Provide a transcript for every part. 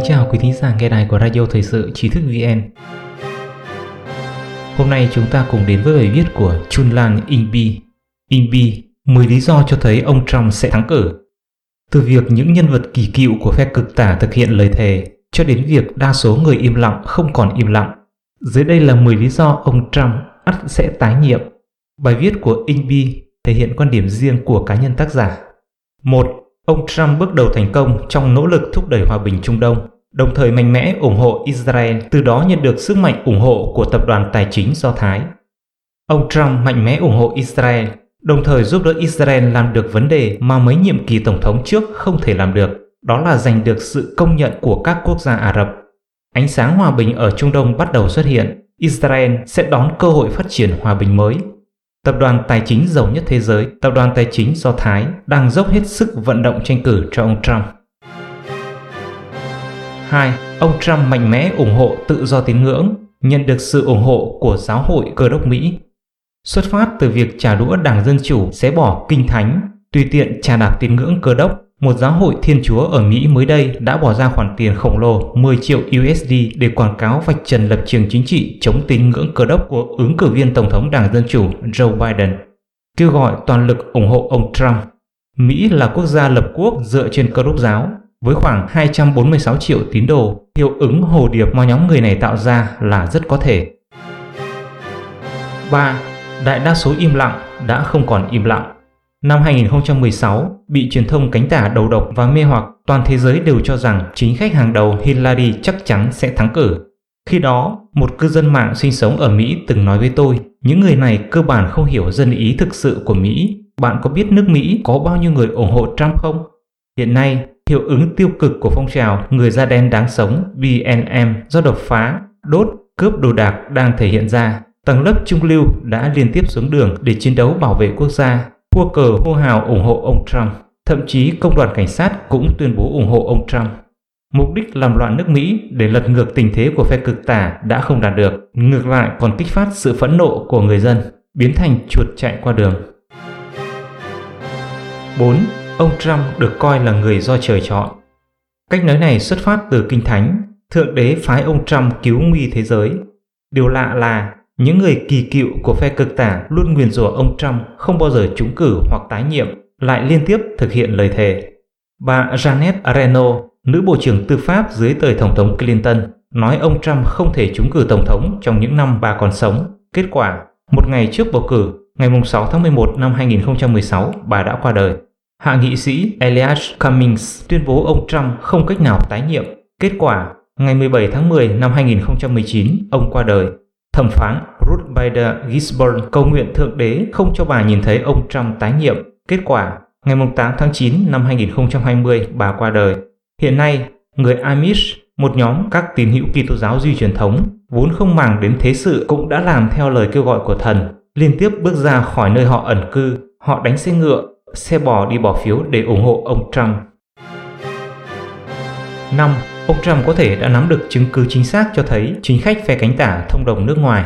Kính chào quý thính giả nghe đài của Radio Thời sự Trí thức VN. Hôm nay chúng ta cùng đến với bài viết của Chunlan Inbi. Inbi, 10 lý do cho thấy ông Trump sẽ thắng cử. Từ việc những nhân vật kỳ cựu của phe cực tả thực hiện lời thề, cho đến việc đa số người im lặng không còn im lặng. Dưới đây là 10 lý do ông Trump ắt sẽ tái nhiệm. Bài viết của Inbi thể hiện quan điểm riêng của cá nhân tác giả. 1. Ông Trump bước đầu thành công trong nỗ lực thúc đẩy hòa bình Trung Đông, đồng thời mạnh mẽ ủng hộ Israel, từ đó nhận được sức mạnh ủng hộ của tập đoàn tài chính Do Thái. Ông Trump mạnh mẽ ủng hộ Israel, đồng thời giúp đỡ Israel làm được vấn đề mà mấy nhiệm kỳ tổng thống trước không thể làm được, đó là giành được sự công nhận của các quốc gia Ả Rập. Ánh sáng hòa bình ở Trung Đông bắt đầu xuất hiện, Israel sẽ đón cơ hội phát triển hòa bình mới Tập đoàn tài chính giàu nhất thế giới, tập đoàn tài chính do Thái, đang dốc hết sức vận động tranh cử cho ông Trump. 2. Ông Trump mạnh mẽ ủng hộ tự do tín ngưỡng, nhận được sự ủng hộ của giáo hội cơ đốc Mỹ. Xuất phát từ việc trả đũa Đảng Dân Chủ sẽ bỏ kinh thánh, tùy tiện trà đạp tín ngưỡng cơ đốc, một giáo hội thiên chúa ở Mỹ mới đây đã bỏ ra khoản tiền khổng lồ 10 triệu USD để quảng cáo vạch trần lập trường chính trị chống tín ngưỡng cơ đốc của ứng cử viên Tổng thống Đảng Dân Chủ Joe Biden, kêu gọi toàn lực ủng hộ ông Trump. Mỹ là quốc gia lập quốc dựa trên cơ đốc giáo, với khoảng 246 triệu tín đồ, hiệu ứng hồ điệp mà nhóm người này tạo ra là rất có thể. 3. Đại đa số im lặng đã không còn im lặng. Năm 2016, bị truyền thông cánh tả đầu độc và mê hoặc, toàn thế giới đều cho rằng chính khách hàng đầu Hillary chắc chắn sẽ thắng cử. Khi đó, một cư dân mạng sinh sống ở Mỹ từng nói với tôi, những người này cơ bản không hiểu dân ý thực sự của Mỹ. Bạn có biết nước Mỹ có bao nhiêu người ủng hộ Trump không? Hiện nay, hiệu ứng tiêu cực của phong trào người da đen đáng sống BNM do đập phá, đốt, cướp đồ đạc đang thể hiện ra. Tầng lớp trung lưu đã liên tiếp xuống đường để chiến đấu bảo vệ quốc gia cua cờ hô hào ủng hộ ông Trump, thậm chí công đoàn cảnh sát cũng tuyên bố ủng hộ ông Trump. Mục đích làm loạn nước Mỹ để lật ngược tình thế của phe cực tả đã không đạt được, ngược lại còn kích phát sự phẫn nộ của người dân, biến thành chuột chạy qua đường. 4. Ông Trump được coi là người do trời chọn. Cách nói này xuất phát từ Kinh Thánh, Thượng Đế phái ông Trump cứu nguy thế giới. Điều lạ là những người kỳ cựu của phe cực tả luôn nguyền rủa ông Trump không bao giờ trúng cử hoặc tái nhiệm, lại liên tiếp thực hiện lời thề. Bà Janet Reno, nữ bộ trưởng tư pháp dưới thời Tổng thống Clinton, nói ông Trump không thể trúng cử Tổng thống trong những năm bà còn sống. Kết quả, một ngày trước bầu cử, ngày 6 tháng 11 năm 2016, bà đã qua đời. Hạ nghị sĩ Elias Cummings tuyên bố ông Trump không cách nào tái nhiệm. Kết quả, ngày 17 tháng 10 năm 2019, ông qua đời. Thẩm phán Ruth Bader Ginsburg cầu nguyện Thượng Đế không cho bà nhìn thấy ông Trump tái nhiệm. Kết quả, ngày 8 tháng 9 năm 2020, bà qua đời. Hiện nay, người Amish, một nhóm các tín hữu Kitô giáo duy truyền thống, vốn không màng đến thế sự cũng đã làm theo lời kêu gọi của thần, liên tiếp bước ra khỏi nơi họ ẩn cư, họ đánh xe ngựa, xe bò đi bỏ phiếu để ủng hộ ông Trump. 5. Ông Trump có thể đã nắm được chứng cứ chính xác cho thấy chính khách phe cánh tả thông đồng nước ngoài.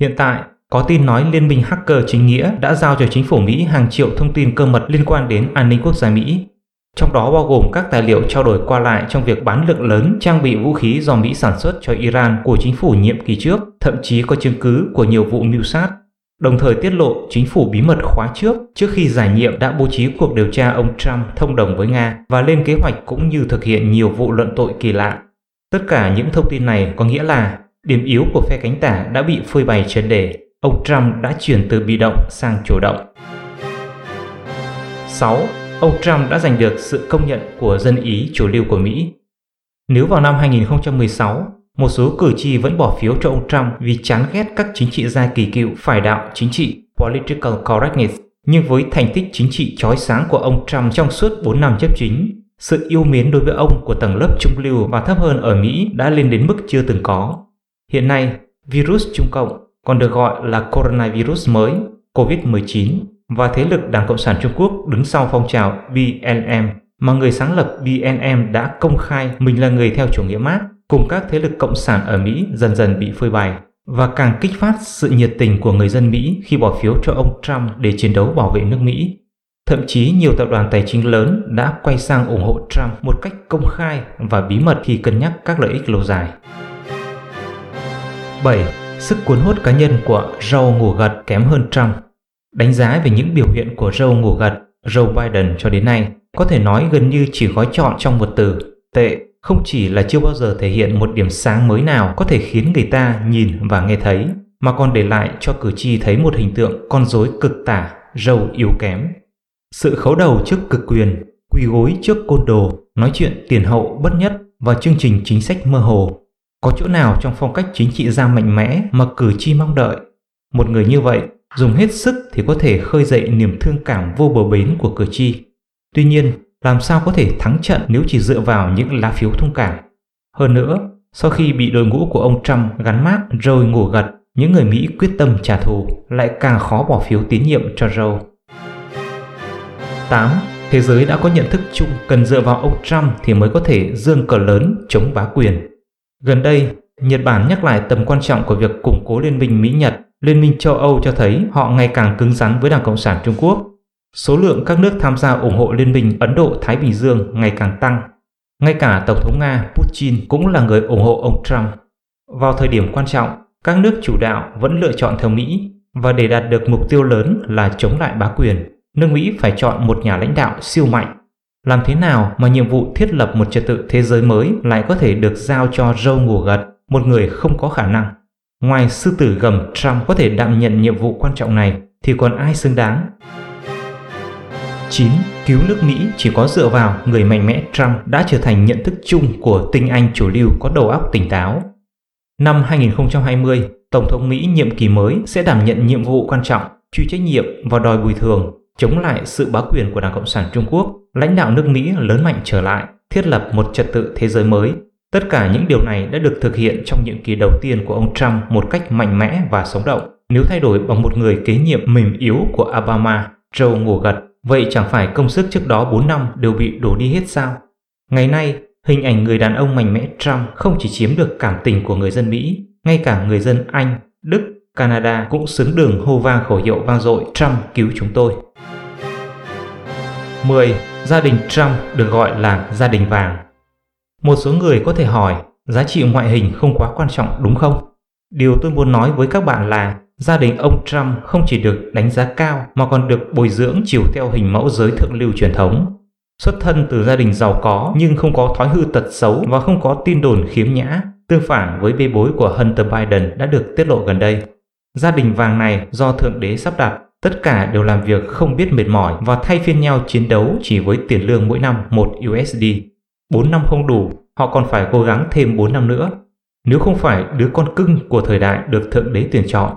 Hiện tại, có tin nói Liên minh hacker chính nghĩa đã giao cho chính phủ Mỹ hàng triệu thông tin cơ mật liên quan đến an ninh quốc gia Mỹ, trong đó bao gồm các tài liệu trao đổi qua lại trong việc bán lượng lớn trang bị vũ khí do Mỹ sản xuất cho Iran của chính phủ nhiệm kỳ trước, thậm chí có chứng cứ của nhiều vụ mưu sát. Đồng thời tiết lộ chính phủ bí mật khóa trước trước khi giải nhiệm đã bố trí cuộc điều tra ông Trump thông đồng với Nga và lên kế hoạch cũng như thực hiện nhiều vụ luận tội kỳ lạ. Tất cả những thông tin này có nghĩa là điểm yếu của phe cánh tả đã bị phơi bày trên đề. ông Trump đã chuyển từ bị động sang chủ động. 6. Ông Trump đã giành được sự công nhận của dân Ý chủ lưu của Mỹ. Nếu vào năm 2016, một số cử tri vẫn bỏ phiếu cho ông Trump vì chán ghét các chính trị gia kỳ cựu phải đạo chính trị political correctness. Nhưng với thành tích chính trị chói sáng của ông Trump trong suốt 4 năm chấp chính, sự yêu mến đối với ông của tầng lớp trung lưu và thấp hơn ở Mỹ đã lên đến mức chưa từng có. Hiện nay, virus Trung Cộng còn được gọi là coronavirus mới, COVID-19 và thế lực Đảng Cộng sản Trung Quốc đứng sau phong trào BLM mà người sáng lập BLM đã công khai mình là người theo chủ nghĩa Marx cùng các thế lực cộng sản ở Mỹ dần dần bị phơi bày và càng kích phát sự nhiệt tình của người dân Mỹ khi bỏ phiếu cho ông Trump để chiến đấu bảo vệ nước Mỹ. Thậm chí nhiều tập đoàn tài chính lớn đã quay sang ủng hộ Trump một cách công khai và bí mật khi cân nhắc các lợi ích lâu dài. 7. Sức cuốn hút cá nhân của Joe ngủ gật kém hơn Trump Đánh giá về những biểu hiện của Joe ngủ gật, Joe Biden cho đến nay có thể nói gần như chỉ gói chọn trong một từ tệ không chỉ là chưa bao giờ thể hiện một điểm sáng mới nào có thể khiến người ta nhìn và nghe thấy mà còn để lại cho cử tri thấy một hình tượng con rối cực tả, râu yếu kém. Sự khấu đầu trước cực quyền, quỳ gối trước côn đồ, nói chuyện tiền hậu bất nhất và chương trình chính sách mơ hồ. Có chỗ nào trong phong cách chính trị gia mạnh mẽ mà cử tri mong đợi? Một người như vậy dùng hết sức thì có thể khơi dậy niềm thương cảm vô bờ bến của cử tri. Tuy nhiên, làm sao có thể thắng trận nếu chỉ dựa vào những lá phiếu thông cảm? Hơn nữa, sau khi bị đội ngũ của ông Trump gắn mát rồi ngủ gật, những người Mỹ quyết tâm trả thù lại càng khó bỏ phiếu tín nhiệm cho Joe. 8. Thế giới đã có nhận thức chung cần dựa vào ông Trump thì mới có thể dương cờ lớn chống bá quyền. Gần đây, Nhật Bản nhắc lại tầm quan trọng của việc củng cố liên minh Mỹ-Nhật. Liên minh châu Âu cho thấy họ ngày càng cứng rắn với Đảng Cộng sản Trung Quốc. Số lượng các nước tham gia ủng hộ Liên minh Ấn Độ-Thái Bình Dương ngày càng tăng. Ngay cả Tổng thống Nga Putin cũng là người ủng hộ ông Trump. Vào thời điểm quan trọng, các nước chủ đạo vẫn lựa chọn theo Mỹ và để đạt được mục tiêu lớn là chống lại bá quyền nước Mỹ phải chọn một nhà lãnh đạo siêu mạnh. Làm thế nào mà nhiệm vụ thiết lập một trật tự thế giới mới lại có thể được giao cho Joe ngủ gật, một người không có khả năng? Ngoài sư tử gầm Trump có thể đảm nhận nhiệm vụ quan trọng này thì còn ai xứng đáng? 9. Cứu nước Mỹ chỉ có dựa vào người mạnh mẽ Trump đã trở thành nhận thức chung của tinh anh chủ lưu có đầu óc tỉnh táo. Năm 2020, Tổng thống Mỹ nhiệm kỳ mới sẽ đảm nhận nhiệm vụ quan trọng, chịu trách nhiệm và đòi bồi thường chống lại sự bá quyền của Đảng Cộng sản Trung Quốc, lãnh đạo nước Mỹ lớn mạnh trở lại, thiết lập một trật tự thế giới mới. Tất cả những điều này đã được thực hiện trong nhiệm kỳ đầu tiên của ông Trump một cách mạnh mẽ và sống động. Nếu thay đổi bằng một người kế nhiệm mềm yếu của Obama, Joe ngủ gật, vậy chẳng phải công sức trước đó 4 năm đều bị đổ đi hết sao? Ngày nay, hình ảnh người đàn ông mạnh mẽ Trump không chỉ chiếm được cảm tình của người dân Mỹ, ngay cả người dân Anh, Đức, Canada cũng xứng đường hô vang khẩu hiệu vang dội Trump cứu chúng tôi. 10. Gia đình Trump được gọi là gia đình vàng. Một số người có thể hỏi, giá trị ngoại hình không quá quan trọng đúng không? Điều tôi muốn nói với các bạn là gia đình ông Trump không chỉ được đánh giá cao mà còn được bồi dưỡng chiều theo hình mẫu giới thượng lưu truyền thống. Xuất thân từ gia đình giàu có nhưng không có thói hư tật xấu và không có tin đồn khiếm nhã, tương phản với bê bối của Hunter Biden đã được tiết lộ gần đây. Gia đình vàng này do Thượng Đế sắp đặt Tất cả đều làm việc không biết mệt mỏi và thay phiên nhau chiến đấu chỉ với tiền lương mỗi năm 1 USD. 4 năm không đủ, họ còn phải cố gắng thêm 4 năm nữa. Nếu không phải đứa con cưng của thời đại được Thượng Đế tuyển chọn,